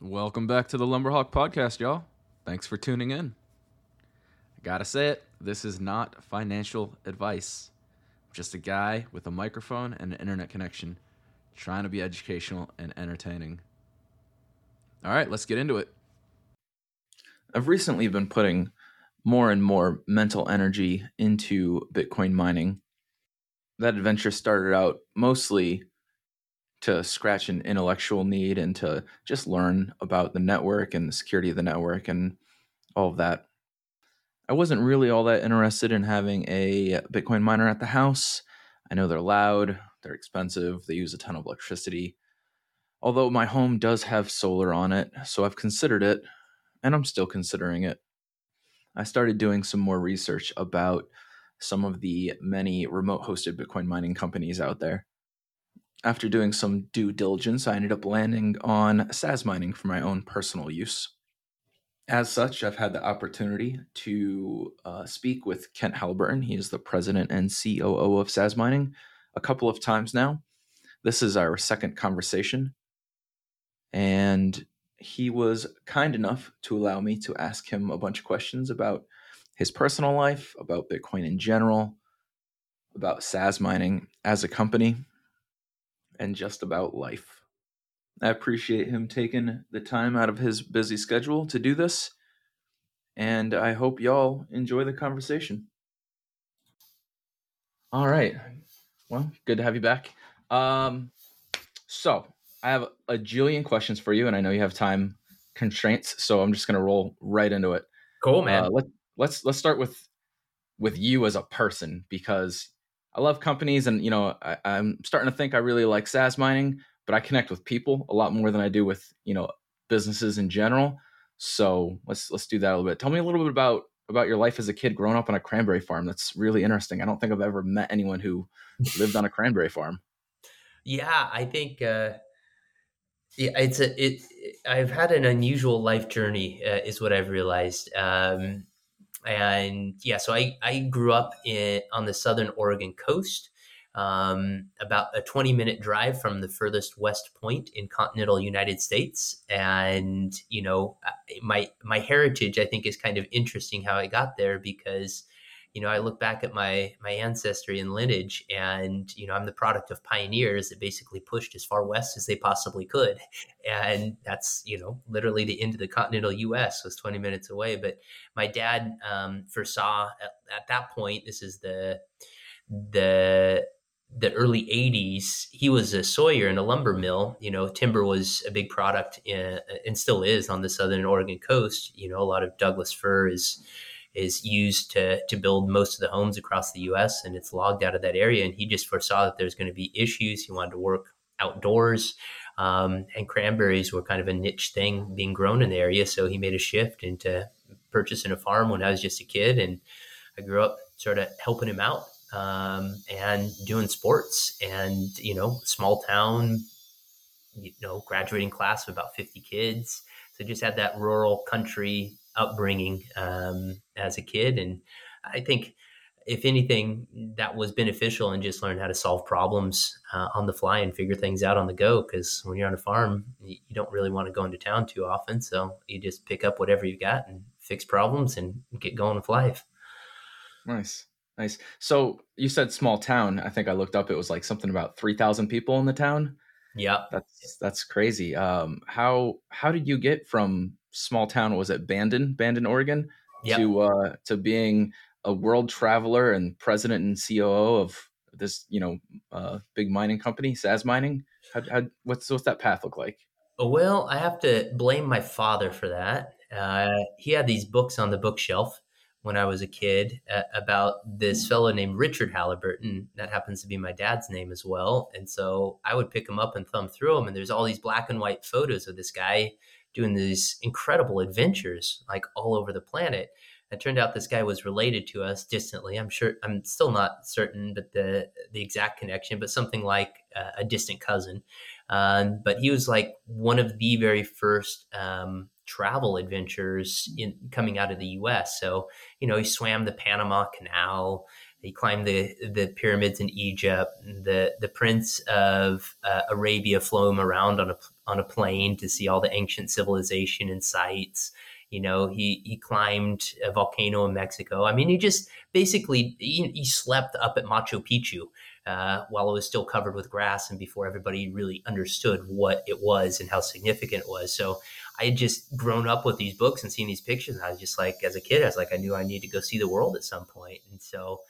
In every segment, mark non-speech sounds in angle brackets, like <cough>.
Welcome back to the Lumberhawk Podcast, y'all. Thanks for tuning in. I gotta say it, this is not financial advice. I'm just a guy with a microphone and an internet connection trying to be educational and entertaining. All right, let's get into it. I've recently been putting more and more mental energy into Bitcoin mining. That adventure started out mostly to scratch an intellectual need and to just learn about the network and the security of the network and all of that. I wasn't really all that interested in having a Bitcoin miner at the house. I know they're loud, they're expensive, they use a ton of electricity. Although my home does have solar on it, so I've considered it, and I'm still considering it. I started doing some more research about some of the many remote hosted Bitcoin mining companies out there. After doing some due diligence, I ended up landing on Sazmining for my own personal use. As such, I've had the opportunity to uh, speak with Kent Halliburton. He is the president and COO of Sazmining a couple of times now. This is our second conversation. And he was kind enough to allow me to ask him a bunch of questions about his personal life, about Bitcoin in general, about Sazmining as a company, and just about life. I appreciate him taking the time out of his busy schedule to do this, and I hope y'all enjoy the conversation. All right. Well, good to have you back. Um, so, I have a jillion questions for you, and I know you have time constraints, so I'm just going to roll right into it. Cool, man. Uh, let, let's let's start with with you as a person because I love companies, and you know, I, I'm starting to think I really like Sazmining, but I connect with people a lot more than I do with you know businesses in general. So let's let's do that a little bit. Tell me a little bit about about your life as a kid growing up on a cranberry farm. That's really interesting. I don't think I've ever met anyone who lived on a cranberry farm. Yeah, I think uh, yeah, it's a it. I've had an unusual life journey, uh, is what I've realized. Um, and yeah, so I I grew up in on the southern Oregon coast, um, about a 20 minute drive from the furthest west point in continental United States. And you know, my my heritage I think is kind of interesting how I got there because you know, I look back at my my ancestry and lineage, and you know, I'm the product of pioneers that basically pushed as far west as they possibly could, and that's you know, literally the end of the continental U.S. was 20 minutes away. But my dad um, foresaw at, at that point. This is the the the early 80s he was a sawyer in a lumber mill you know timber was a big product in, and still is on the southern oregon coast you know a lot of douglas fir is is used to to build most of the homes across the U.S. and it's logged out of that area. And he just foresaw that there's going to be issues. He wanted to work outdoors, um, and cranberries were kind of a niche thing being grown in the area. So he made a shift into purchasing a farm when I was just a kid, and I grew up sort of helping him out um, and doing sports. And you know, small town, you know, graduating class of about 50 kids. So just had that rural country upbringing um, as a kid. And I think, if anything, that was beneficial and just learn how to solve problems uh, on the fly and figure things out on the go. Because when you're on a farm, you, you don't really want to go into town too often. So you just pick up whatever you got and fix problems and get going with life. Nice. Nice. So you said small town. I think I looked up. It was like something about three thousand people in the town. Yeah, that's that's crazy. Um, how how did you get from small town was it Bandon, Bandon, Oregon, yep. to uh, to being a world traveler and president and COO of this, you know, uh, big mining company, Sazmining. How, how, what's what's that path look like? Well, I have to blame my father for that. Uh, he had these books on the bookshelf when I was a kid uh, about this fellow named Richard Halliburton. That happens to be my dad's name as well. And so I would pick him up and thumb through them, and there's all these black and white photos of this guy doing these incredible adventures like all over the planet. It turned out this guy was related to us distantly. I'm sure I'm still not certain, but the the exact connection, but something like uh, a distant cousin. Um, but he was like one of the very first um, travel adventures in coming out of the U.S. So you know he swam the Panama Canal, He climbed the the pyramids in Egypt. The the prince of uh, Arabia flew him around on a on a plane to see all the ancient civilization and sites. You know, he he climbed a volcano in Mexico. I mean, he just basically he, he slept up at Machu Picchu uh, while it was still covered with grass and before everybody really understood what it was and how significant it was. So I had just grown up with these books and seen these pictures. And I was just like, as a kid, I was like, I knew I needed to go see the world at some point. And so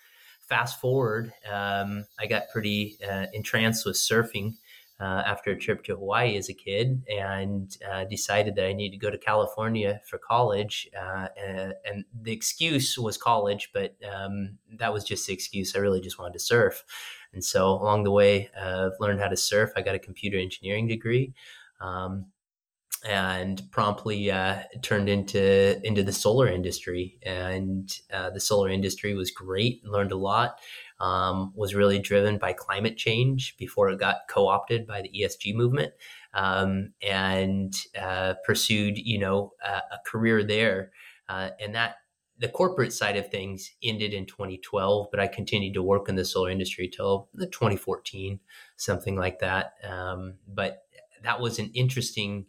fast forward, um, I got pretty uh, entranced with surfing uh, after a trip to Hawaii as a kid and uh, decided that I needed to go to California for college. Uh, and, and, the excuse was college, but um, that was just the excuse. I really just wanted to surf. And so along the way, I've learned how to surf. I got a computer engineering degree. Um, and promptly uh, turned into into the solar industry, and uh, the solar industry was great. Learned a lot um, was really driven by climate change before it got co-opted by the ESG movement, um, and uh, pursued you know a, a career there. Uh, and that the corporate side of things ended in 2012, but I continued to work in the solar industry till 2014, something like that. Um, but that was an interesting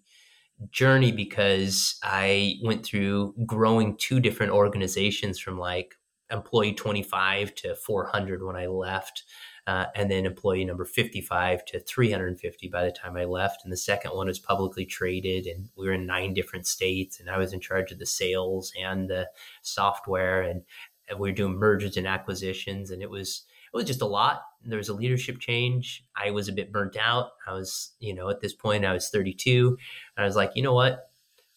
journey because I went through growing two different organizations from like employee 25 to 400 when I left. Uh, and then employee number 55 to 350 by the time I left. And the second one was publicly traded, and we were in nine different states, and I was in charge of the sales and the software, and, we were doing mergers and acquisitions, and it was it was just a lot. There was a leadership change. I was a bit burnt out. I was, you know, at this point I was 32, and I was like, you know what,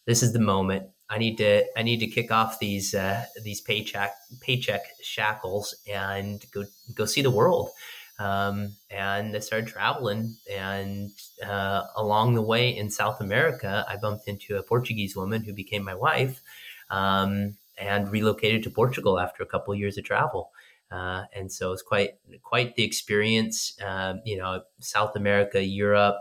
this is the moment. I need to I need to kick off these uh, these paycheck paycheck shackles and go go see the world. Um, and I started traveling, and uh, along the way in South America, I bumped into a Portuguese woman who became my wife, um, and relocated to Portugal after a couple of years of travel. Uh, and so it's quite quite the experience. Um, you know, South America, Europe,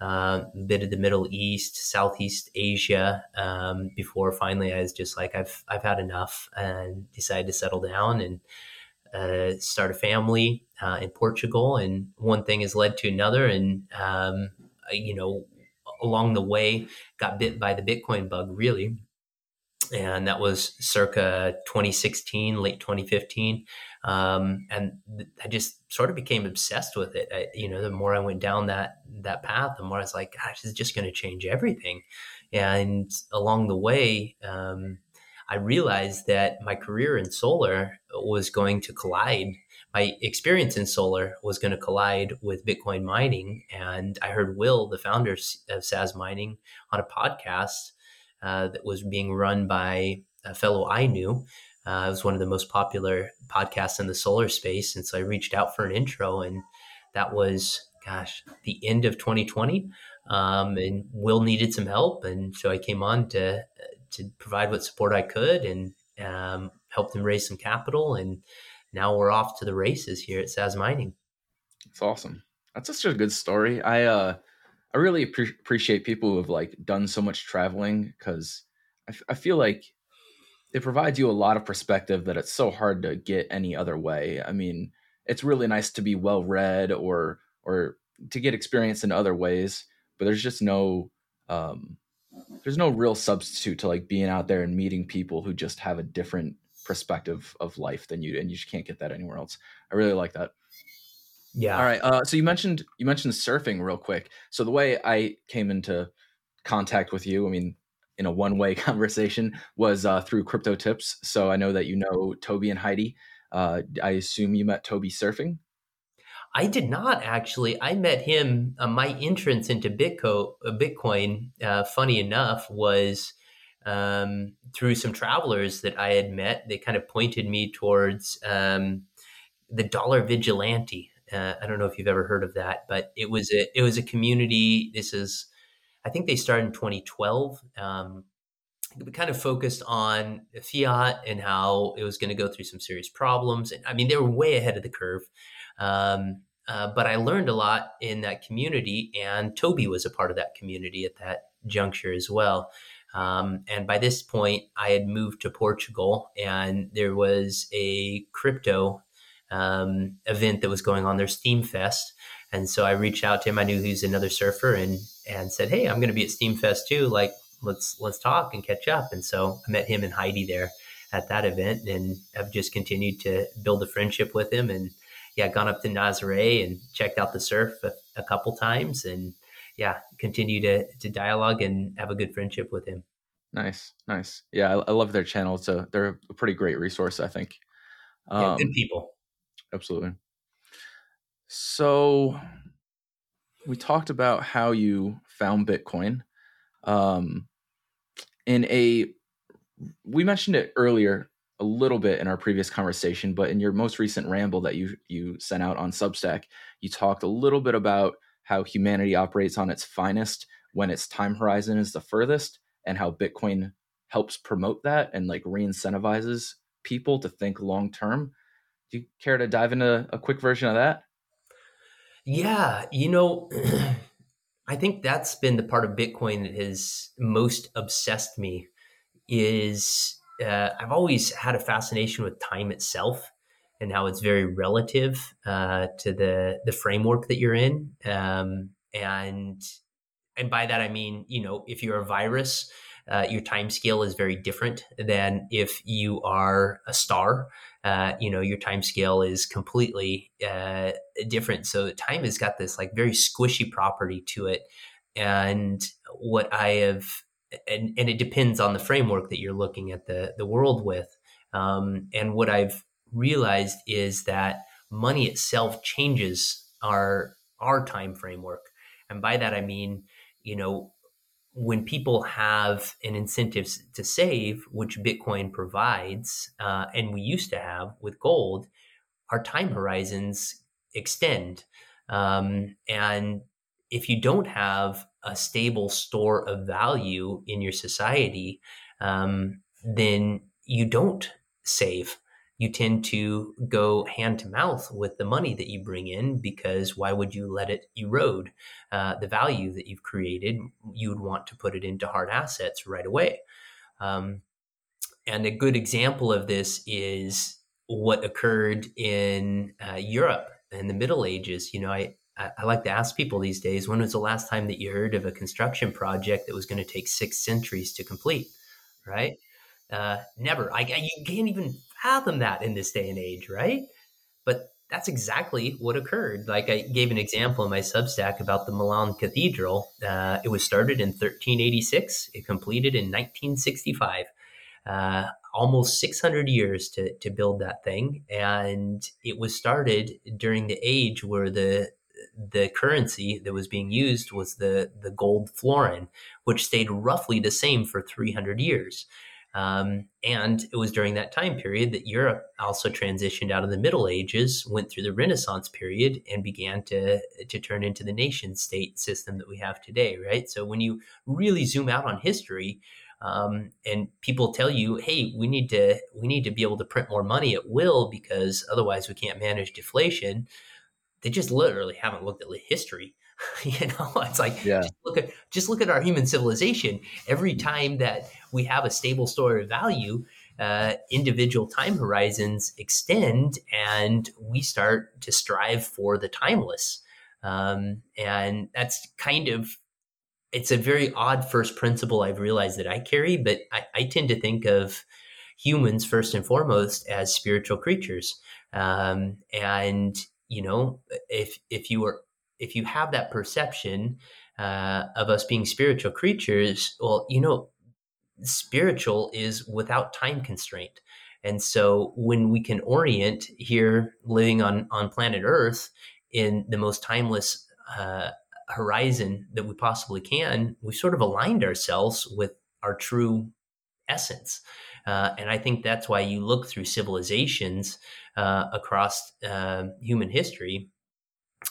uh, a bit of the Middle East, Southeast Asia, um, before finally I was just like, I've, I've had enough and decided to settle down and uh, start a family uh, in Portugal. And one thing has led to another. And, um, you know, along the way, got bit by the Bitcoin bug, really. And that was circa 2016, late 2015. Um, and I just sort of became obsessed with it. I, you know, the more I went down that that path, the more I was like, gosh, this is just going to change everything. And along the way, um, I realized that my career in solar was going to collide. My experience in solar was going to collide with Bitcoin mining. And I heard Will, the founder of Sazmining, on a podcast uh, that was being run by a fellow I knew uh, it was one of the most popular podcasts in the solar space. And so I reached out for an intro, and that was, gosh, the end of 2020. Um, and Will needed some help. And so I came on to, to provide what support I could and um, helped him raise some capital. And now we're off to the races here at Sazmining. It's awesome. That's such a good story. I, uh, I really pre- appreciate people who have like done so much traveling because I, f- I feel like it provides you a lot of perspective that it's so hard to get any other way. I mean, it's really nice to be well read or or to get experience in other ways, but there's just no um, there's no real substitute to like being out there and meeting people who just have a different perspective of life than you and you just can't get that anywhere else. I really like that. Yeah. All right. Uh, so you mentioned you mentioned surfing real quick. So the way I came into contact with you, I mean, in a one way <laughs> conversation was uh, through crypto tips. So I know that you know Toby and Heidi. Uh, I assume you met Toby surfing. I did not actually. I met him. Uh, my entrance into Bitcoin, uh, Bitcoin uh, funny enough, was um, through some travelers that I had met. They kind of pointed me towards um, the Dollar Vigilante. Uh, I don't know if you've ever heard of that, but it was a it was a community. This is I think they started in 2012. Um, we kind of focused on fiat and how it was going to go through some serious problems. And I mean, they were way ahead of the curve. Um, uh, but I learned a lot in that community, and Toby was a part of that community at that juncture as well. Um, and by this point, I had moved to Portugal, and there was a crypto um, event that was going on there, Steem Fest. And so I reached out to him. I knew he's another surfer, and and said, "Hey, I'm going to be at Steem Fest too. Like, let's let's talk and catch up." And so I met him and Heidi there at that event, and I've just continued to build a friendship with him. And yeah, gone up to Nazare and checked out the surf a, a couple times, and yeah, continue to to dialogue and have a good friendship with him. Nice, nice. Yeah, I, I love their channel. So they're a pretty great resource, I think. Um, yeah, good people. Absolutely. So we talked about how you found Bitcoin. Um, in a, we mentioned it earlier a little bit in our previous conversation, but in your most recent ramble that you you sent out on Substack, you talked a little bit about how humanity operates on its finest when its time horizon is the furthest, and how Bitcoin helps promote that and like re-incentivizes people to think long term. Do you care to dive into a quick version of that? Yeah, you know, <clears throat> I think that's been the part of Bitcoin that has most obsessed me. Is uh, I've always had a fascination with time itself and how it's very relative uh, to the the framework that you're in, um, and and by that I mean you know if you're a virus, uh, your time scale is very different than if you are a star. Uh, you know, your time scale is completely uh, different. So time has got this like very squishy property to it. And what I have, and, and it depends on the framework that you're looking at the, the world with. Um, and what I've realized is that money itself changes our our time framework. And by that I mean, you know, when people have an incentive to save, which Bitcoin provides, uh, and we used to have with gold, our time horizons extend. Um, and if you don't have a stable store of value in your society, um, then you don't save you tend to go hand to mouth with the money that you bring in because why would you let it erode uh, the value that you've created? You would want to put it into hard assets right away. Um, and a good example of this is what occurred in uh, Europe in the Middle Ages. You know, I, I like to ask people these days when was the last time that you heard of a construction project that was going to take six centuries to complete, right? Uh, never. I, you can't even fathom that in this day and age, right? But that's exactly what occurred. Like I gave an example in my Substack about the Milan Cathedral. Uh, it was started in 1386. It completed in 1965. Uh, almost 600 years to, to build that thing. And it was started during the age where the the currency that was being used was the, the gold florin, which stayed roughly the same for 300 years. Um, and it was during that time period that Europe also transitioned out of the Middle Ages, went through the Renaissance period, and began to to turn into the nation state system that we have today. Right. So when you really zoom out on history, um, and people tell you, "Hey, we need to we need to be able to print more money at will because otherwise we can't manage deflation," they just literally haven't looked at history. <laughs> you know, it's like yeah. just look at just look at our human civilization. Every time that we have a stable store of value, uh, individual time horizons extend, and we start to strive for the timeless. Um, and that's kind of it's a very odd first principle I've realized that I carry, but I, I tend to think of humans first and foremost as spiritual creatures. Um, and you know, if if you are if you have that perception uh, of us being spiritual creatures, well, you know, spiritual is without time constraint. And so when we can orient here living on, on planet Earth in the most timeless uh, horizon that we possibly can, we sort of aligned ourselves with our true essence. Uh, and I think that's why you look through civilizations uh, across uh, human history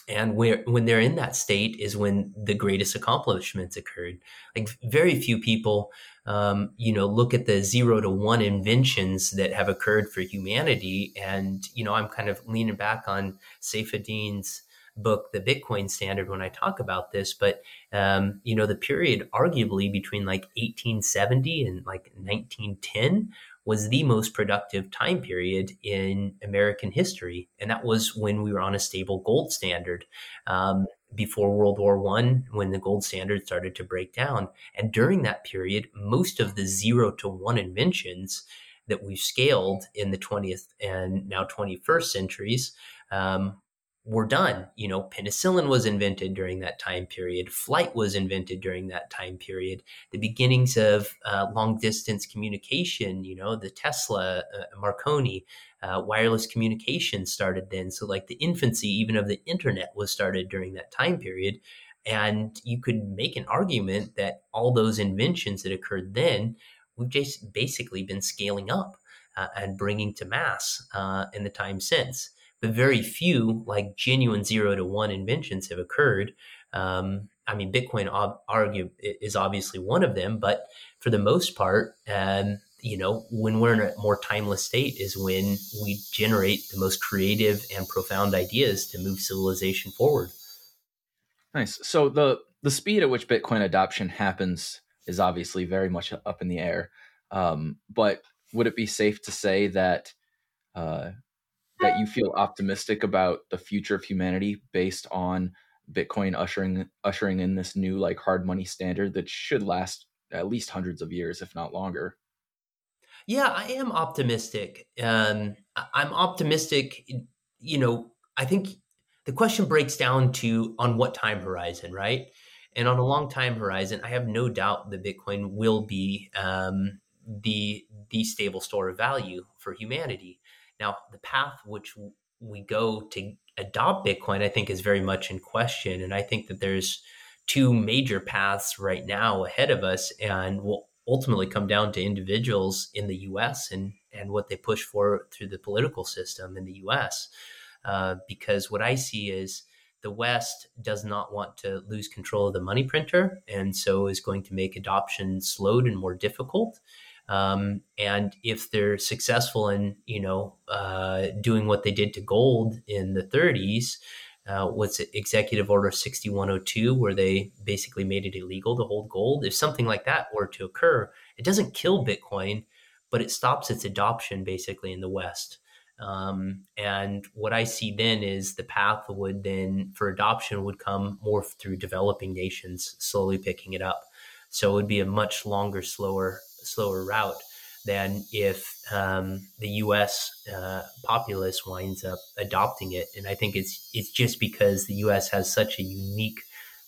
and where when they're in that state is when the greatest accomplishments occurred. Like very few people um, you know look at the zero to one inventions that have occurred for humanity and you know i'm kind of leaning back on Saifedean's book the bitcoin standard when i talk about this but um, you know the period arguably between like 1870 and like 1910 was the most productive time period in American history, and that was when we were on a stable gold standard. Um, before World War One, when the gold standard started to break down, and during that period, most of the zero to one inventions that we've scaled in the 20th and now 21st centuries um, were done. You know, penicillin was invented during that time period. Flight was invented during that time period. The beginnings of uh, long distance communication, you know, the Tesla, uh, Marconi, uh, wireless communication started then. So, like the infancy even of the internet was started during that time period. And you could make an argument that all those inventions that occurred then, we've just basically been scaling up uh, and bringing to mass uh, in the time since but very few like genuine zero to one inventions have occurred. Um, I mean, Bitcoin ob- argue is obviously one of them, but for the most part, um, you know, when we're in a more timeless state is when we generate the most creative and profound ideas to move civilization forward. Nice. So the the speed at which Bitcoin adoption happens is obviously very much up in the air. Um, but would it be safe to say that uh, that you feel optimistic about the future of humanity based on Bitcoin ushering ushering in this new like hard money standard that should last at least hundreds of years, if not longer. Yeah, I am optimistic. Um, I'm optimistic. You know, I think the question breaks down to on what time horizon, right? And on a long time horizon, I have no doubt that Bitcoin will be um, the the stable store of value for humanity. Now, the path which we go to adopt Bitcoin, I think, is very much in question. And I think that there's two major paths right now ahead of us, and will ultimately come down to individuals in the U.S. and and what they push for through the political system in the U.S. Uh, because what I see is the West does not want to lose control of the money printer, and so is going to make adoption slowed and more difficult. Um, and if they're successful in, you know, uh, doing what they did to gold in the 30s, uh, what's it, Executive Order 6102, where they basically made it illegal to hold gold. If something like that were to occur, it doesn't kill Bitcoin, but it stops its adoption basically in the West. Um, and what I see then is the path would then for adoption would come more through developing nations slowly picking it up. So it would be a much longer, slower slower route than if um, the U.S. Uh, populace winds up adopting it. And I think it's it's just because the U.S. has such a unique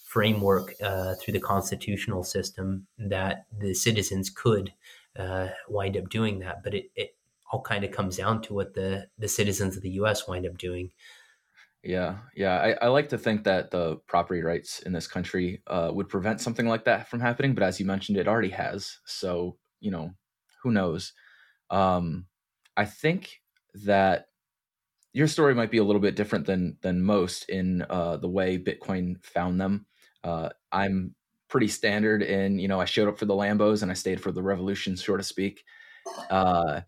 framework uh, through the constitutional system that the citizens could uh, wind up doing that. But it, it all kind of comes down to what the the citizens of the U.S. wind up doing. Yeah, yeah. I, I like to think that the property rights in this country uh, would prevent something like that from happening, but as you mentioned, it already has. So you know, who knows? Um, I think that your story might be a little bit different than than most in uh, the way Bitcoin found them. Uh, I'm pretty standard in you know I showed up for the Lambos and I stayed for the revolution, so to speak. Uh,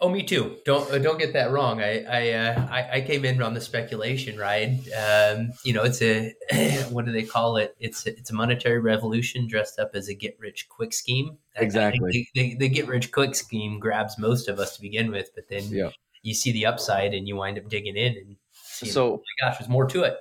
Oh, me too. Don't uh, don't get that wrong. I I, uh, I, I came in on the speculation ride. Um, you know, it's a <clears throat> what do they call it? It's a, it's a monetary revolution dressed up as a get rich quick scheme. Exactly. The, the, the, get rich quick scheme grabs most of us to begin with, but then yeah. you see the upside and you wind up digging in and so oh my gosh, there's more to it.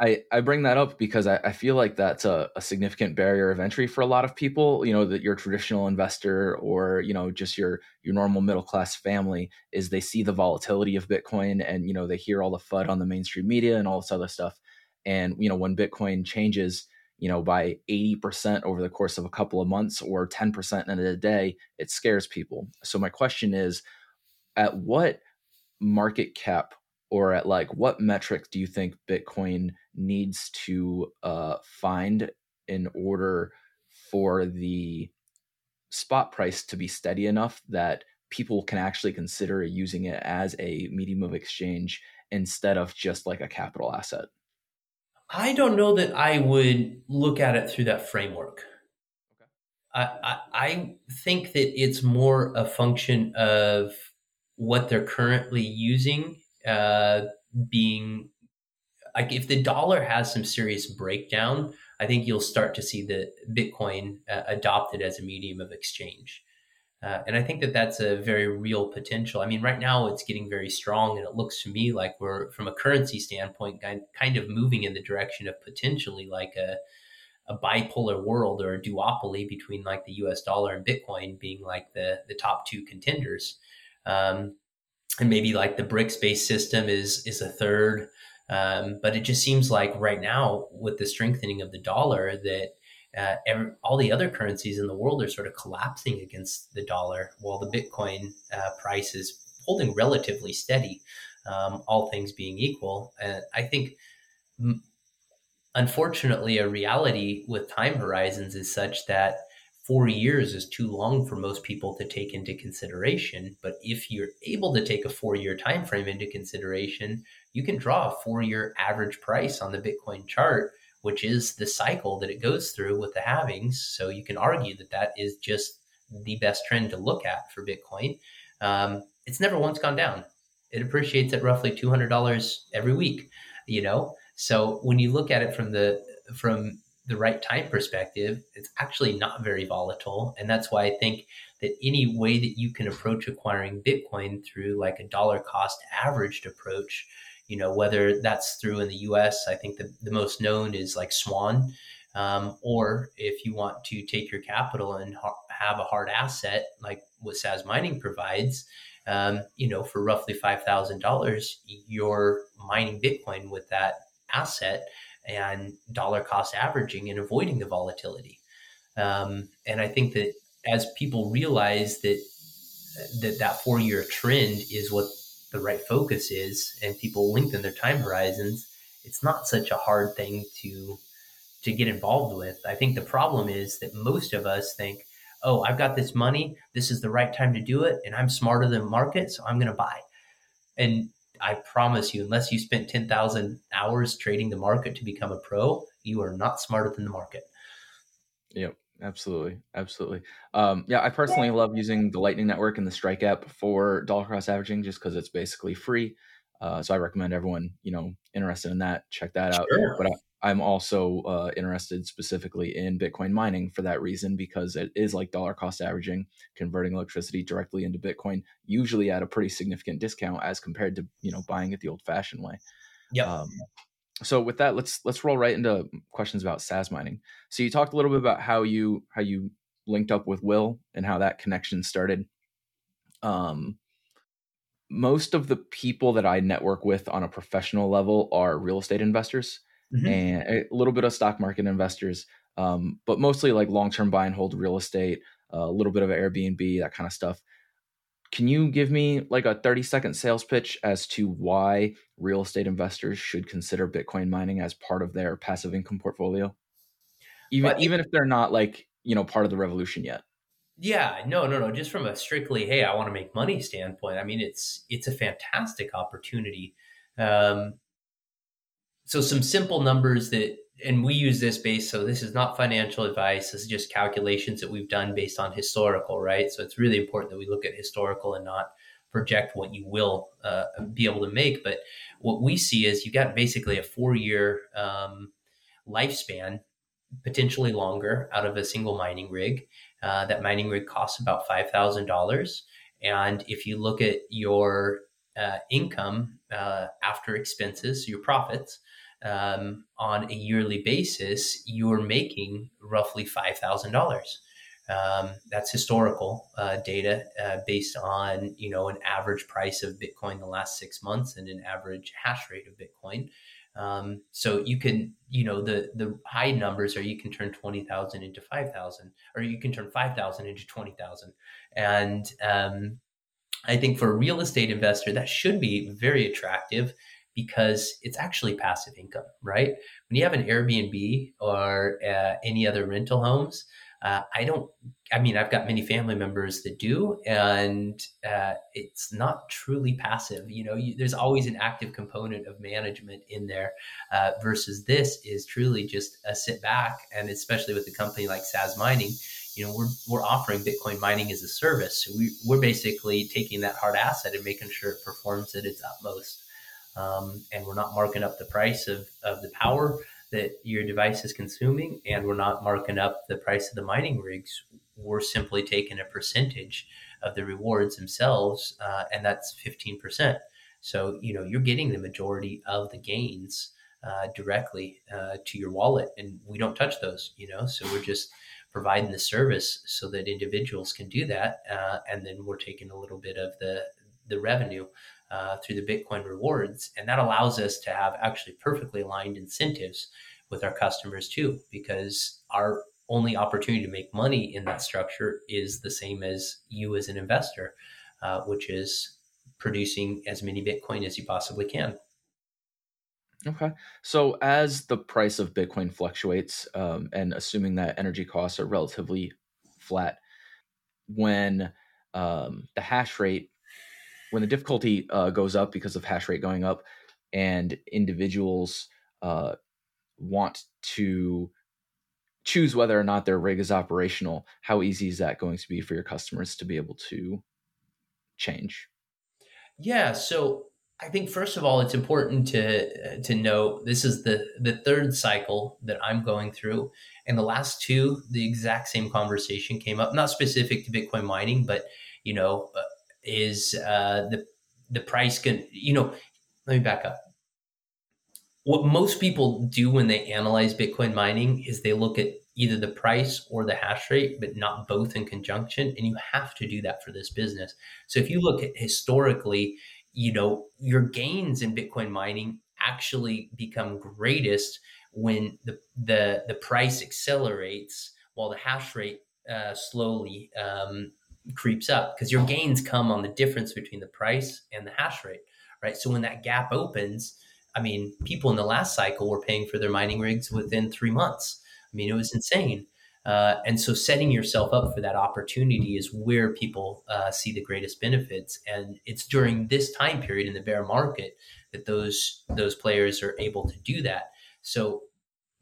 I, I bring that up because I, I feel like that's a, a, significant barrier of entry for a lot of people. You know, that your traditional investor or, you know, just your your normal middle class family is they see the volatility of Bitcoin and, you know, they hear all the FUD on the mainstream media and all this other stuff. And, you know, when Bitcoin changes, you know, by 80% over the course of a couple of months or 10% in a day, it scares people. So my question is, at what market cap or at like what metric do you think Bitcoin needs to uh, find in order for the spot price to be steady enough that people can actually consider using it as a medium of exchange instead of just like a capital asset? I don't know that I would look at it through that framework. Okay. I, I, I think that it's more a function of what they're currently using uh, being like if the dollar has some serious breakdown, I think you'll start to see the Bitcoin uh, adopted as a medium of exchange. Uh, and I think that that's a very real potential. I mean, right now it's getting very strong, and it looks to me like we're, from a currency standpoint, kind of moving in the direction of potentially like a, a bipolar world or a duopoly between like the U.S. dollar and Bitcoin being like the the top two contenders, um, and maybe like the BRICS based system is is a third. Um, but it just seems like right now, with the strengthening of the dollar, that uh, every, all the other currencies in the world are sort of collapsing against the dollar, while the Bitcoin uh, price is holding relatively steady, um, all things being equal. And I think, unfortunately, a reality with time horizons is such that four years is too long for most people to take into consideration. But if you're able to take a four-year time frame into consideration, you can draw a four-year average price on the Bitcoin chart which is the cycle that it goes through with the halvings. So you can argue that that is just the best trend to look at for Bitcoin. Um, it's never once gone down. It appreciates at roughly two hundred dollars every week. You know, so when you look at it from the from the right time perspective, it's actually not very volatile, and that's why I think that any way that you can approach acquiring Bitcoin through like a dollar cost averaged approach you know, whether that's through in the US, I think the, the most known is like Swan. Um, or if you want to take your capital and ha- have a hard asset like what Sazmining provides, um, you know, for roughly $5,000, you're mining Bitcoin with that asset and dollar cost averaging and avoiding the volatility. Um, and I think that as people realize that that, that four year trend is what the right focus is and people lengthen their time horizons, it's not such a hard thing to to get involved with. I think the problem is that most of us think, "Oh, I've got this money. This is the right time to do it, and I'm smarter than market, so I'm going to buy." And I promise you, unless you spent 10,000 hours trading the market to become a pro, you are not smarter than the market. Yep. Absolutely, absolutely. Um, yeah, I personally love using the Lightning Network and the Strike app for dollar cost averaging, just because it's basically free. Uh, so I recommend everyone, you know, interested in that, check that out. Sure. But I, am also uh, interested specifically in Bitcoin mining for that reason, because it is like dollar cost averaging, converting electricity directly into Bitcoin, usually at a pretty significant discount as compared to you know buying it the old fashioned way. Yeah. Um, so with that, let's let's roll right into questions about Sazmining. So you talked a little bit about how you how you linked up with Will and how that connection started. Um, most of the people that I network with on a professional level are real estate investors mm-hmm. and a little bit of stock market investors, um, but mostly like long term buy and hold real estate, a little bit of Airbnb, that kind of stuff. Can you give me like a 30 second sales pitch as to why real estate investors should consider Bitcoin mining as part of their passive income portfolio? Even but, even if they're not like, you know, part of the revolution yet. Yeah, no, no, no. Just from a strictly, hey, I want to make money standpoint. I mean, it's it's a fantastic opportunity. Um, so some simple numbers that and we use this based so this is not financial advice this is just calculations that we've done based on historical right? So it's really important that we look at historical and not project what you will uh, be able to make. But what we see is you got basically a four year um, lifespan potentially longer out of a single mining rig. Uh, that mining rig costs about $5000 and if you look at your uh, income uh, after expenses your profits um, on a yearly basis, you're making roughly $5,000. Um, that's historical uh, data uh, based on you know an average price of Bitcoin the last six months and an average hash rate of Bitcoin. Um, so you can you know the the high numbers are you can turn twenty thousand into five thousand, or you can turn five thousand into twenty thousand, and um, I think for a real estate investor that should be very attractive because it's actually passive income, right? When you have an Airbnb or uh, any other rental homes, uh, I don't, I mean, I've got many family members that do, and uh, it's not truly passive. You know, you, there's always an active component of management in there, uh, versus this is truly just a sit back, and especially with a company like Sazmining, you know, we're, we're offering Bitcoin mining as a service. So we, we're basically taking that hard asset and making sure it performs at its utmost um, and we're not marking up the price of, of the power that your device is consuming, and we're not marking up the price of the mining rigs. We're simply taking a percentage of the rewards themselves, uh, and that's 15%. So, you know, you're getting the majority of the gains uh, directly uh, to your wallet, and we don't touch those, you know, so we're just providing the service so that individuals can do that. Uh, and then we're taking a little bit of the, the revenue uh, through the Bitcoin rewards. And that allows us to have actually perfectly aligned incentives with our customers too, because our only opportunity to make money in that structure is the same as you as an investor, uh, which is producing as many Bitcoin as you possibly can. Okay. So as the price of Bitcoin fluctuates, um, and assuming that energy costs are relatively flat, when um, the hash rate, when the difficulty uh, goes up because of hash rate going up, and individuals uh, want to choose whether or not their rig is operational, how easy is that going to be for your customers to be able to change? Yeah. So I think first of all, it's important to to know this is the the third cycle that I'm going through, and the last two, the exact same conversation came up, not specific to Bitcoin mining, but you know, uh, is uh, the the price can you know? Let me back up. What most people do when they analyze Bitcoin mining is they look at either the price or the hash rate, but not both in conjunction. And you have to do that for this business. So if you look at historically, you know, your gains in Bitcoin mining actually become greatest when the the, the price accelerates while the hash rate uh, slowly um, creeps up because your gains come on the difference between the price and the hash rate, right? So when that gap opens, I mean, people in the last cycle were paying for their mining rigs within three months. I mean, it was insane. Uh, and so setting yourself up for that opportunity is where people uh, see the greatest benefits. And it's during this time period in the bear market that those those players are able to do that. So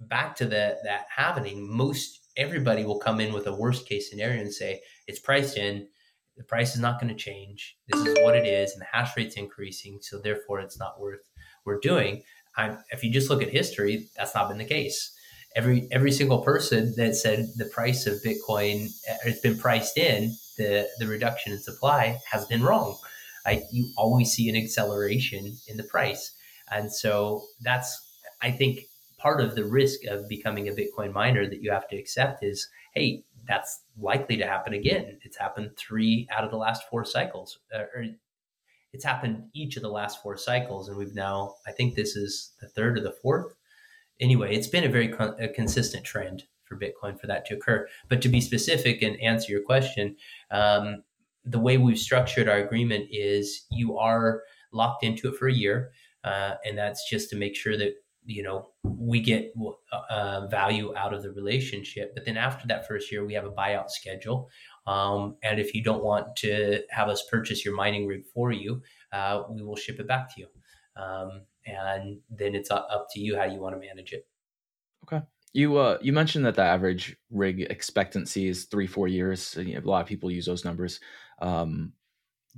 back to the, that happening, most everybody will come in with a worst case scenario and say it's priced in. The price is not going to change. This is what it is, and the hash rate's increasing, so therefore it's not worth we're doing. I'm, if you just look at history, that's not been the case every every single person that said the price of Bitcoin eh, has been priced in, the the reduction in supply has been wrong. I, you always see an acceleration in the price, and so that's I think part of the risk of becoming a Bitcoin miner that you have to accept is, hey, that's likely to happen again. It's happened three out of the last four cycles, uh, or it's happened each of the last four cycles, and we've now I think this is the third or the fourth anyway, it's been a very con- a consistent trend for Bitcoin for that to occur. But to be specific and answer your question, um, the way we've structured our agreement is you are locked into it for a year, uh, and that's just to make sure that you know we get uh, value out of the relationship. But then after that first year, we have a buyout schedule. Um, and if you don't want to have us purchase your mining rig for you, uh, we will ship it back to you. Um, and then it's up to you how you want to manage it. Okay. You uh you mentioned that the average rig expectancy is three four years. A lot of people use those numbers. Um,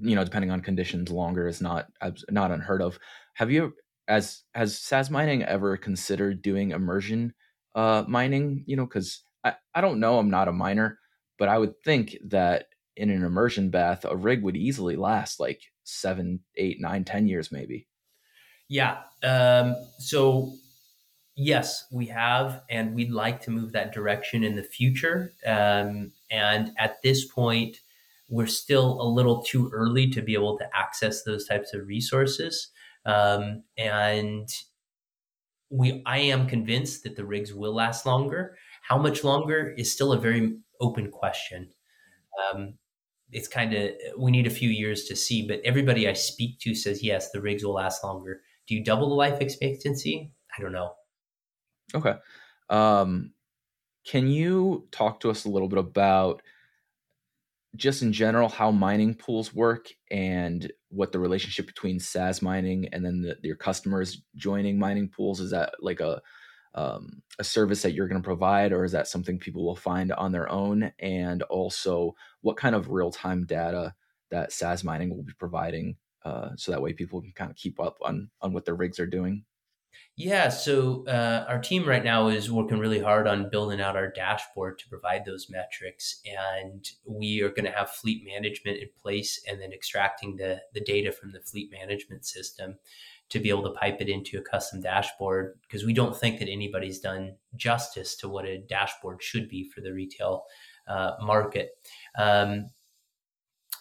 you know, depending on conditions, longer is not not unheard of. Have you as has Sazmining ever considered doing immersion uh, mining? You know, because I I don't know, I'm not a miner, but I would think that in an immersion bath, a rig would easily last like seven, eight, nine, ten years, maybe. Yeah. Um, so yes, we have, and we'd like to move that direction in the future. Um, and at this point, we're still a little too early to be able to access those types of resources. Um, and we, I am convinced that the rigs will last longer. How much longer is still a very open question. Um, it's kind of we need a few years to see, but everybody I speak to says yes, the rigs will last longer. Do you double the life expectancy? I don't know. Okay. Um, can you talk to us a little bit about just in general how mining pools work and what the relationship between Sazmining and then the, your customers joining mining pools is that like a um, a service that you're going to provide or is that something people will find on their own and also what kind of real-time data that Sazmining will be providing uh, so that way people can kind of keep up on on what their rigs are doing. Yeah, so uh, our team right now is working really hard on building out our dashboard to provide those metrics, and we are going to have fleet management in place, and then extracting the the data from the fleet management system to be able to pipe it into a custom dashboard because we don't think that anybody's done justice to what a dashboard should be for the retail uh, market. Um,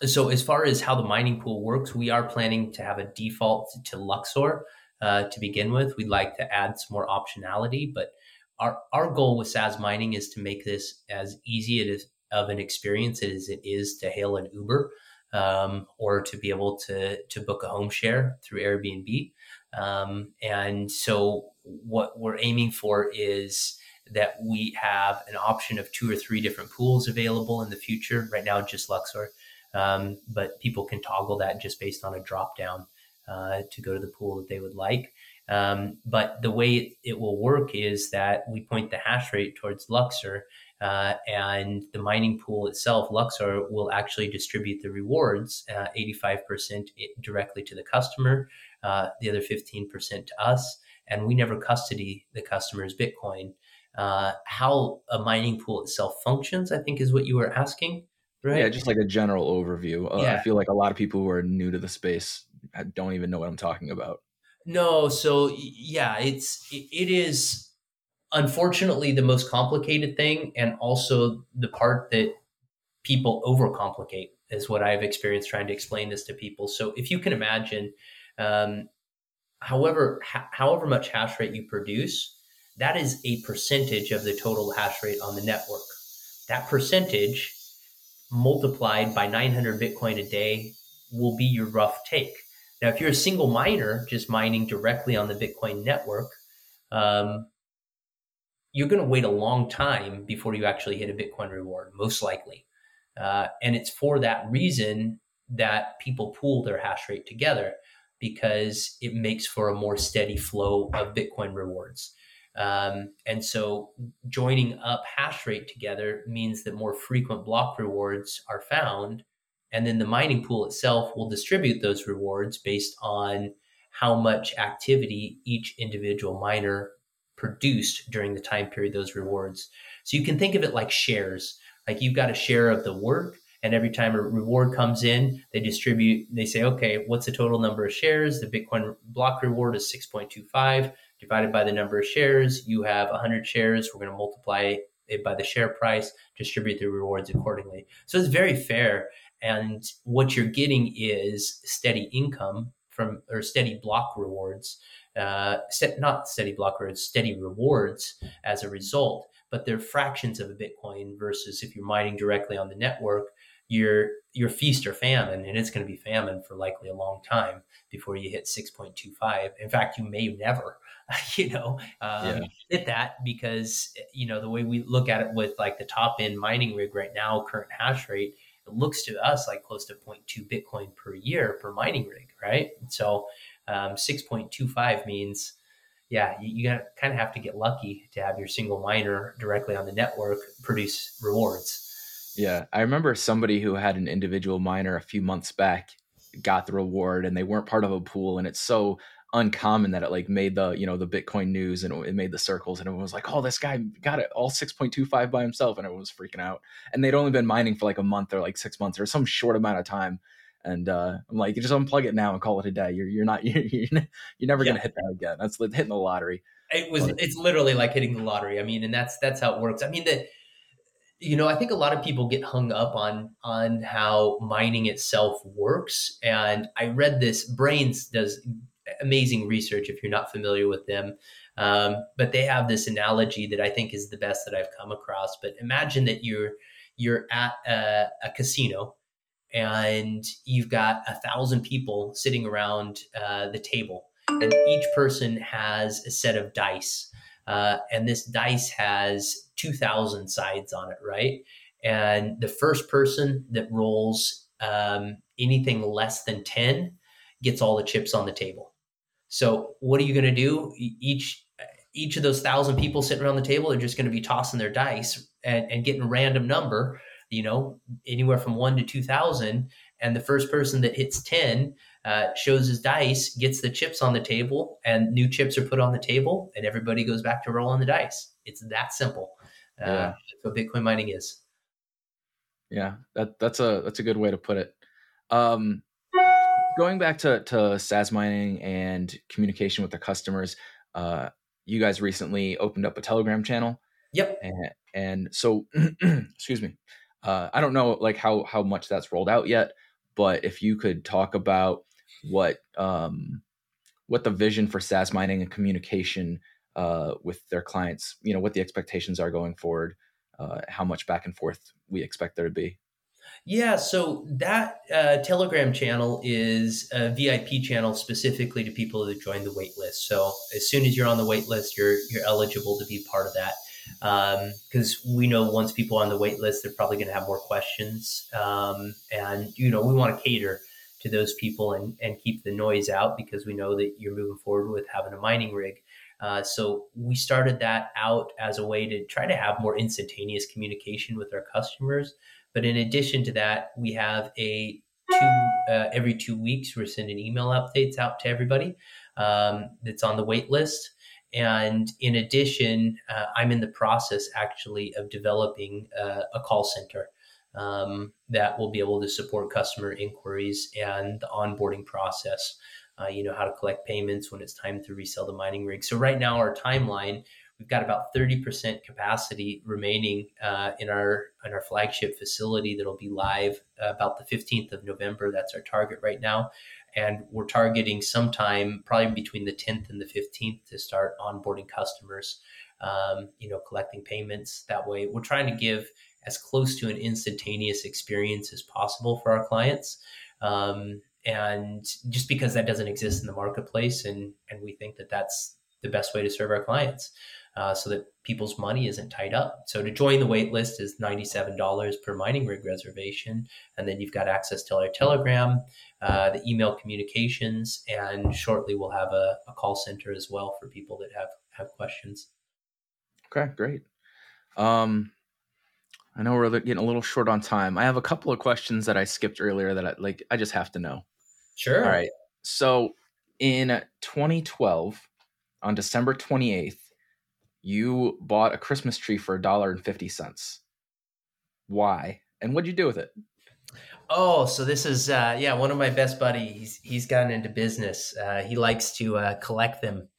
so, as far as how the mining pool works, we are planning to have a default to Luxor uh, to begin with. We'd like to add some more optionality, but our, our goal with Sazmining is to make this as easy as, of an experience as it is to hail an Uber um, or to be able to, to book a home share through Airbnb. Um, and so, what we're aiming for is that we have an option of two or three different pools available in the future. Right now, just Luxor, um, but people can toggle that just based on a drop down uh, to go to the pool that they would like. Um, but the way it will work is that we point the hash rate towards Luxor, uh, and the mining pool itself, Luxor, will actually distribute the rewards, uh, 85% directly to the customer, uh, the other 15% to us, and we never custody the customer's Bitcoin. Uh, how a mining pool itself functions, I think, is what you were asking. Right? Yeah, just like a general overview. Uh, yeah. I feel like a lot of people who are new to the space don't even know what I'm talking about. No, so yeah, it's it is unfortunately the most complicated thing and also the part that people overcomplicate is what I've experienced trying to explain this to people. So if you can imagine, um, however ha- however much hash rate you produce, that is a percentage of the total hash rate on the network. That percentage multiplied by 900 Bitcoin a day will be your rough take. Now, if you're a single miner just mining directly on the Bitcoin network, um, you're going to wait a long time before you actually hit a Bitcoin reward, most likely. Uh, and it's for that reason that people pool their hash rate together because it makes for a more steady flow of Bitcoin rewards. Um, and so joining up hash rate together means that more frequent block rewards are found. And then the mining pool itself will distribute those rewards based on how much activity each individual miner produced during the time period those rewards. So you can think of it like shares. Like you've got a share of the work, and every time a reward comes in, they distribute, they say, okay, what's the total number of shares? The Bitcoin block reward is 6.25 divided by the number of shares. You have 100 shares. We're going to multiply it by the share price, distribute the rewards accordingly. So it's very fair. And what you're getting is steady income from, or steady block rewards, uh, set, not steady block rewards, steady rewards as a result. But they're fractions of a Bitcoin versus if you're mining directly on the network, you're you're feast or famine, and it's going to be famine for likely a long time before you hit 6.25. In fact, you may never <laughs> you know, um, yeah. hit that because, you know, the way we look at it with like the top end mining rig right now, current hash rate, it looks to us like close to 0.2 Bitcoin per year per mining rig, right? So um, 6.25 means, yeah, you, you kind of have to get lucky to have your single miner directly on the network produce rewards. Yeah, I remember somebody who had an individual miner a few months back got the reward and they weren't part of a pool and it's so uncommon that it like made the you know the bitcoin news and it made the circles and everyone was like oh this guy got it all 6.25 by himself and everyone was freaking out. And they'd only been mining for like a month or like six months or some short amount of time. And uh, i'm like just unplug it now and call it a day. You're, you're not <laughs> you're, you're never yeah. gonna hit that again. That's hitting the lottery. It was but, it's literally like hitting the lottery. I mean and that's that's how it works. I mean that you know i think a lot of people get hung up on on how mining itself works. And i read this Braiins does amazing research if you're not familiar with them. Um, but they have this analogy that I think is the best that I've come across. But imagine that you're you're at a, a casino and you've got a thousand people sitting around uh, the table, and each person has a set of dice. Uh, and this dice has 2,000 sides on it, right? And the first person that rolls um, anything less than 10 gets all the chips on the table. So what are you going to do? Each each of those thousand people sitting around the table are just going to be tossing their dice and, and getting a random number, you know, anywhere from one to two thousand, and the first person that hits 10 uh, shows his dice, gets the chips on the table, and new chips are put on the table, and everybody goes back to rolling the dice. It's that simple. Uh, yeah. That's what Bitcoin mining is. Yeah, that that's a that's a good way to put it. Um, going back to to Sazmining and communication with the customers, uh, you guys recently opened up a Telegram channel. Yep. And, and so, <clears throat> excuse me, uh, I don't know like how how much that's rolled out yet, but if you could talk about what um, what the vision for Sazmining and communication uh, with their clients, you know, what the expectations are going forward, uh, how much back and forth we expect there to be. Yeah, so that uh, Telegram channel is a VIP channel specifically to people that join the waitlist. So as soon as you're on the waitlist, you're you're eligible to be part of that because um, we know once people are on the waitlist, they're probably going to have more questions, um, and you know we want to cater to those people and and keep the noise out because we know that you're moving forward with having a mining rig. Uh, so we started that out as a way to try to have more instantaneous communication with our customers. But in addition to that, we have a two uh, every two weeks we're sending email updates out to everybody um, that's on the wait list. And in addition, uh, I'm in the process actually of developing uh, a call center um, that will be able to support customer inquiries and the onboarding process. Uh, you know how to collect payments when it's time to resell the mining rig. So right now, our timeline We've got about 30% capacity remaining uh, in our in our flagship facility that'll be live about the 15th of November. That's our target right now, and we're targeting sometime probably between the 10th and the 15th to start onboarding customers. Um, you know, collecting payments that way. We're trying to give as close to an instantaneous experience as possible for our clients. Um, and just because that doesn't exist in the marketplace and and we think that that's the best way to serve our clients uh, so that people's money isn't tied up. So to join the wait list is $97 per mining rig reservation. And then you've got access to our Telegram, uh, the email communications, and shortly we'll have a, a, call center as well for people that have, have questions. Okay, great. Um, I know we're getting a little short on time. I have a couple of questions that I skipped earlier that I like. I just have to know. Sure. All right. So in 2012, on December 28th, you bought a Christmas tree for a dollar and fifty cents. Why? And what'd you do with it? Oh, so this is uh, yeah, one of my best buddies. He's he's gotten into business. Uh, he likes to uh, collect them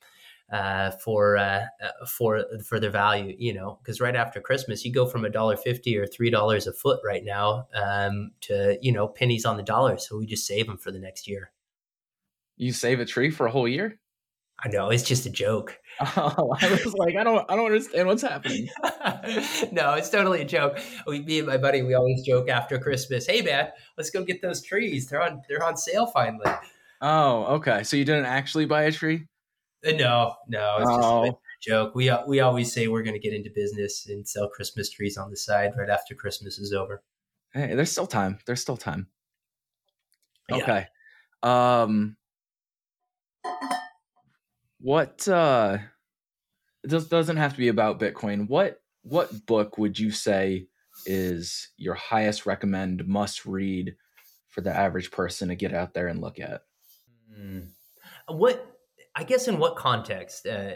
uh, for uh, uh, for for their value. You know, because right after Christmas, you go from a dollar fifty or three dollars a foot right now um, to you know pennies on the dollar. So we just save them for the next year. You save a tree for a whole year? I know it's just a joke. <laughs> Oh, I was like, I don't, I don't understand what's happening. <laughs> no, it's totally a joke. We, me and my buddy, we always joke after Christmas. Hey, man, let's go get those trees. They're on, they're on sale finally. Oh, okay. So you didn't actually buy a tree? Uh, no, no, it's oh. just a joke. We we always say we're going to get into business and sell Christmas trees on the side right after Christmas is over. Hey, there's still time. There's still time. Okay. Yeah. Um what uh this doesn't have to be about Bitcoin. What what book would you say is your highest recommend must read for the average person to get out there and look at? Hmm. What I guess in what context? Uh,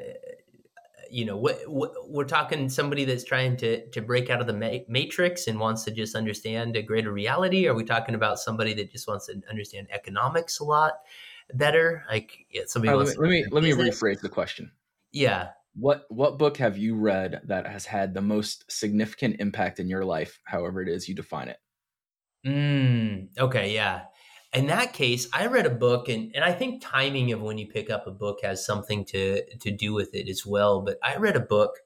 you know, what, what, we're talking somebody that's trying to to break out of the ma- matrix and wants to just understand a greater reality. Are we talking about somebody that just wants to understand economics a lot? Better? Like yeah, somebody right, let me let me, let me rephrase the question. Yeah. What what book have you read that has had the most significant impact in your life, however it is you define it? Mm, okay, yeah. In that case, I read a book and, and I think timing of when you pick up a book has something to to do with it as well. But I read a book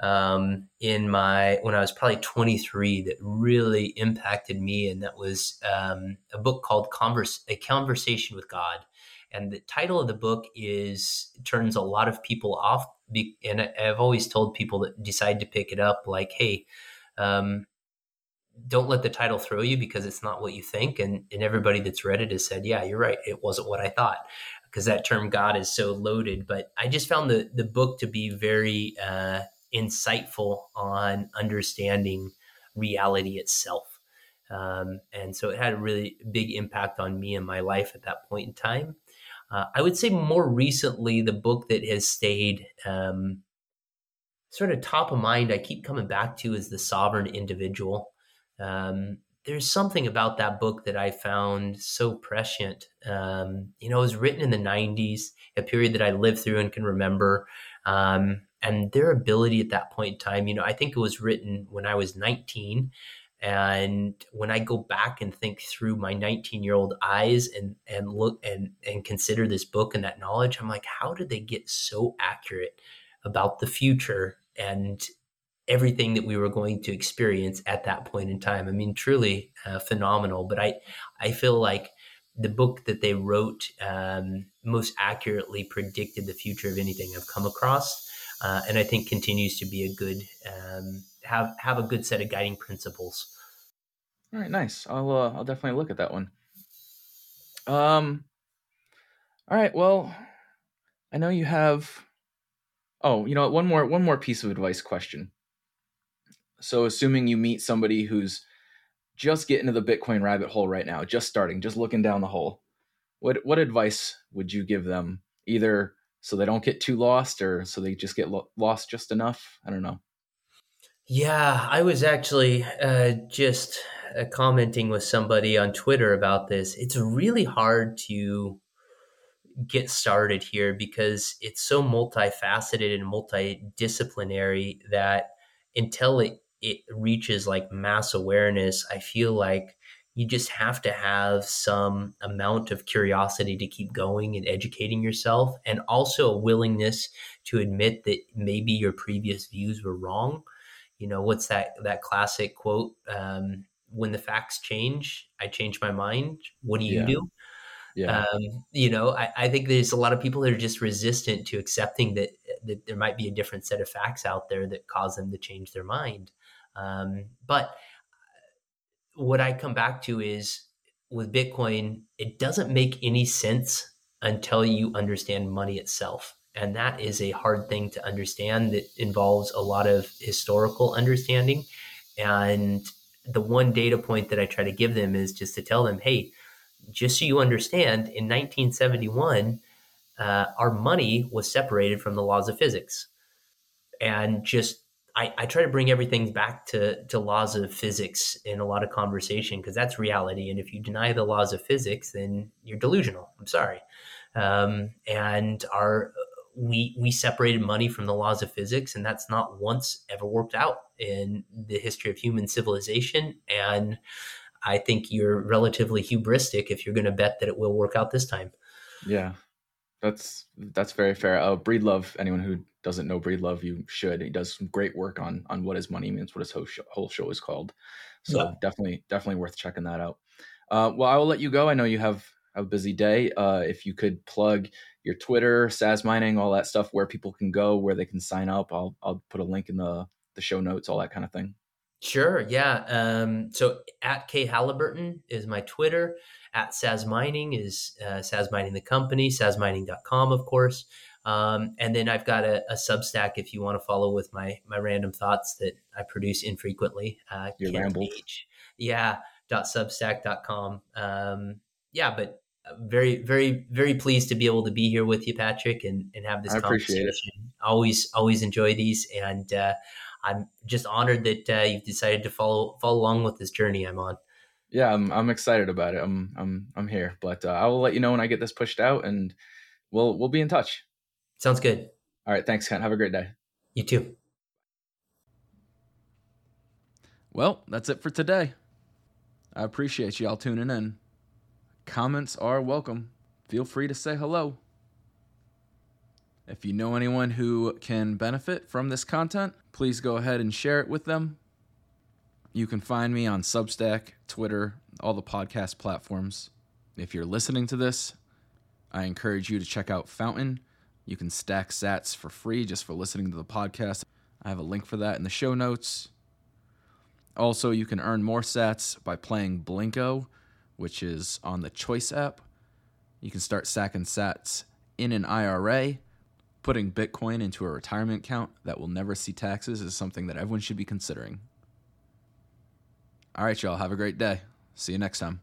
um, in my when I was probably 23 that really impacted me, and that was um, a book called "Converse: A Conversation with God." And the title of the book is turns a lot of people off. And I've always told people that decide to pick it up, like, hey, um, don't let the title throw you because it's not what you think. And, and everybody that's read it has said, yeah, you're right. It wasn't what I thought because that term God is so loaded. But I just found the, the book to be very uh, insightful on understanding reality itself. Um, and so it had a really big impact on me and my life at that point in time. Uh, I would say more recently, the book that has stayed um, sort of top of mind, I keep coming back to is The Sovereign Individual. Um, there's something about that book that I found so prescient. Um, you know, it was written in the 90s, a period that I lived through and can remember. Um, and their ability at that point in time, you know, I think it was written when I was 19. And when I go back and think through my 19 year old eyes and, and look and, and consider this book and that knowledge, I'm like, how did they get so accurate about the future and everything that we were going to experience at that point in time. I mean, truly uh, phenomenal. But I, I feel like the book that they wrote um, most accurately predicted the future of anything I've come across, uh, and I think continues to be a good um, have have a good set of guiding principles. All right, nice. I'll uh, I'll definitely look at that one. Um. All right. Well, I know you have. Oh, you know? One more one more piece of advice question. So, assuming you meet somebody who's just getting to the Bitcoin rabbit hole right now, just starting, just looking down the hole, what what advice would you give them? Either so they don't get too lost, or so they just get lo- lost just enough. I don't know. Yeah, I was actually uh, just uh, commenting with somebody on Twitter about this. It's really hard to get started here because it's so multifaceted and multidisciplinary that until it it reaches like mass awareness, I feel like you just have to have some amount of curiosity to keep going and educating yourself, and also a willingness to admit that maybe your previous views were wrong. You know, what's that that classic quote? Um, when the facts change, I change my mind. What do you yeah. do? Yeah. Um, you know, I, I, think there's a lot of people that are just resistant to accepting that that there might be a different set of facts out there that cause them to change their mind. Um, but what I come back to is with Bitcoin, it doesn't make any sense until you understand money itself. And that is a hard thing to understand that involves a lot of historical understanding. And the one data point that I try to give them is just to tell them, hey, just so you understand, in 1971, uh, our money was separated from the laws of physics. And just I, I, try to bring everything back to, to laws of physics in a lot of conversation because that's reality. And if you deny the laws of physics, then you're delusional. I'm sorry. Um, and our we we separated money from the laws of physics, and that's not once ever worked out in the history of human civilization. And I think you're relatively hubristic if you're going to bet that it will work out this time. Yeah, that's that's very fair. Uh, Breedlove, anyone who doesn't know Breedlove, you should. He does some great work on on what his money means, what his whole show, whole show is called. So yeah. definitely, definitely worth checking that out. Uh, well, I will let you go. I know you have a busy day. Uh, if you could plug your Twitter, Sazmining, all that stuff, where people can go, where they can sign up, I'll I'll put a link in the the show notes, all that kind of thing. Sure. Yeah. Um, so at K Halliburton is my Twitter. At Sazmining is uh, Sazmining the company. SazMining.com, of course. Um, and then I've got a, a, Substack if you want to follow with my my random thoughts that I produce infrequently. Uh, Your ramble. Yeah. Dot substack.com. Um, yeah, but very, very, very pleased to be able to be here with you, Patrick, and, and have this I conversation. Always, always enjoy these. And uh, I'm just honored that uh, you've decided to follow follow along with this journey I'm on. Yeah, I'm I'm excited about it. I'm I'm I'm here, but uh, I will let you know when I get this pushed out, and we'll we'll be in touch. Sounds good. All right. Thanks, Kent. Have a great day. You too. Well, that's it for today. I appreciate y'all tuning in. Comments are welcome. Feel free to say hello. If you know anyone who can benefit from this content, please go ahead and share it with them. You can find me on Substack, Twitter, all the podcast platforms. If you're listening to this, I encourage you to check out Fountain you can stack sats for free just for listening to the podcast. I have a link for that in the show notes. Also, you can earn more sats by playing Blinko, which is on the Choice app. You can start stacking sats in an IRA. Putting Bitcoin into a retirement account that will never see taxes is something that everyone should be considering. All right, y'all. Have a great day. See you next time.